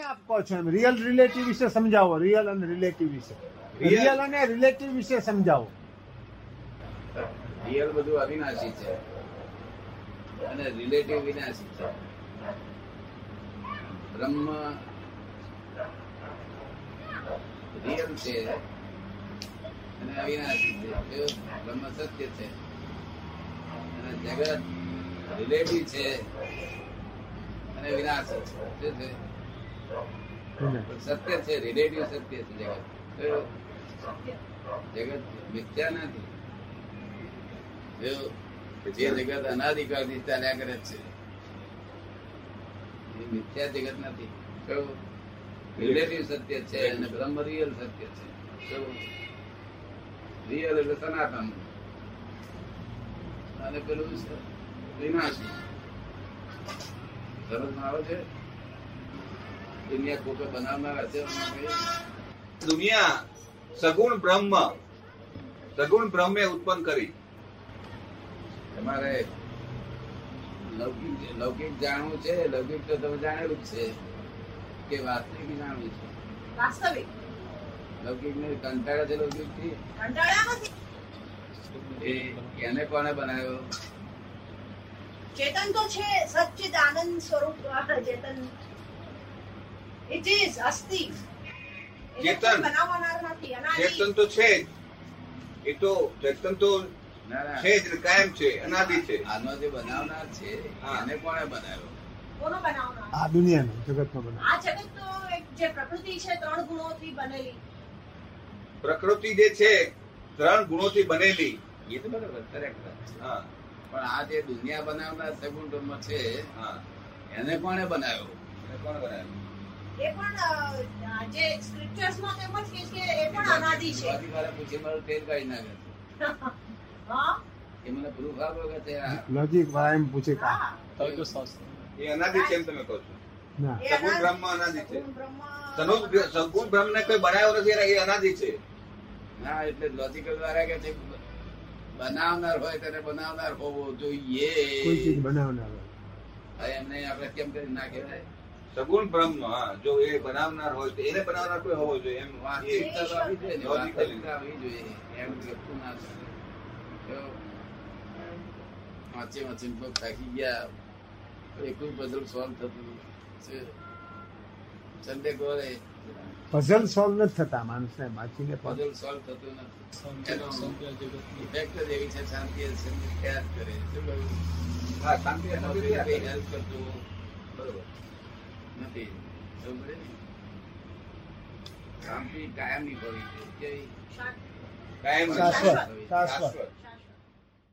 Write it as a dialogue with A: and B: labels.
A: આપ છો એમ. Real relative વિશે સમજાવો. રિયલ અને રિલેટિવ વિશે. રિયલ અને રિલેટિવ વિશે સમજાવો.
B: રિયલ બધું અવિનાશી છે. અને રિલેટિવ વિનાશી છે. બ્રહ્મ રિયલ છે અને અવિનાશી છે. બ્રહ્મ સત્ય છે. અને જગત રિલેટિવ છે અને વિનાશી છે. સત્ય છે રિલેટિવ સત્ય છે જગત. જગત મિથ્યા નથી. જે જગત અનાદિકાળથી ચાલ્યા કરે છે, એ મિથ્યા જગત નથી. રિલેટિવ સત્ય છે અને બ્રહ્મ રિયલ સત્ય છે. રિયલ એટલે સનાતન. અને પેલું વિનાશી. સમજમાં આવે છે? દુનિયા કોકે બનાવનાર
C: દુનિયા સગુણ બ્રહ્મ સગુણ બ્રહ્મે ઉત્પન્ન કરી.
B: તમારે લૌકિક લૌકિક જાણવું છે લૌકિક તો તમે જાણેલું જ છે કે વાસ્તવિક જાણવું છે.
D: વાસ્તવિક?
B: લૌકિક ને કંટાળા છે
D: લૌકિકથી.
B: એ એને કોને બનાવ્યો?
D: ચેતન તો છે સચ્ચિદ આનંદ સ્વરૂપ ચેતન ઇટ ઇઝ અસ્તિ
C: ચેતન. તો છે એ તો ચેતન તો
B: ના ના.
C: છે જ કાયમ છે અનાદિ છે.
B: આનો જે બનાવનાર છે. એને કોને બનાવ્યો
A: આ દુનિયાનો જગતનો બનાવ.
D: આ જગત તો જે પ્રકૃતિ છે ત્રણ ગુણોથી બનેલી.
C: પ્રકૃતિ જે છે ત્રણ ગુણોથી બનેલી.
B: એ તો બરાબર કરેક્ટ
C: હા.
B: પણ આ જે દુનિયા બનાવનાર સગુણ બ્રહ્મ છે
C: હા.
B: એને કોણે બનાવ્યો?
C: એને કોણ બનાવ્યું?
D: એ પણ જે સ્ક્રિપ્ચર્સમાં કે એ પણ અનાદિ છે.
B: સ્વામી વાળા મારું તેલ કાઢી નાખે
D: હા?
B: એ મને પ્રૂફ આપો કે તે
A: લોજિક વાળા એમ પૂછે કે? આ.
D: હા
C: એ અનાદિ છે તમે કહો છો. સગુણ બ્રહ્મ અનાદિ છે.
D: સગુણ બ્રહ્મ
C: સગુણ સગુણ બ્રહ્મ ને કોઈ બનાવ્યો નથી એ અનાદિ છે.
B: ના એટલે લોજિકલ દ્વારા કે છે બનાવનાર હોય તેને બનાવનાર હોવો જોઈએ.
A: કોઈ ચીજ બનાવનાર હોય.
B: એમને આપણે કેમ કરી ના કહેવાય?
C: સગુણ બ્રહ્મ જો એ બનાવનાર હોય તો એને બનાવનાર કોઈ હોવો જોઈએ એમ
B: વાંચે વાંચી થાકી ગયા એકલું puzzle સોલ્વ થતું છે. Sunday
A: પઝલ સોલ્વ નથી થતા માણસને વાંચીને પણ
B: સોલ્વ થતું નથી. ઇફેક્ટ જ એવી છે શાંતિ કરે.
C: હા શાંતિ
B: help કરતું બરોબર. નથી? શાંતિ કાયમની જોઈએ
C: કાયમ શાશ્વત.
A: શાશ્વત.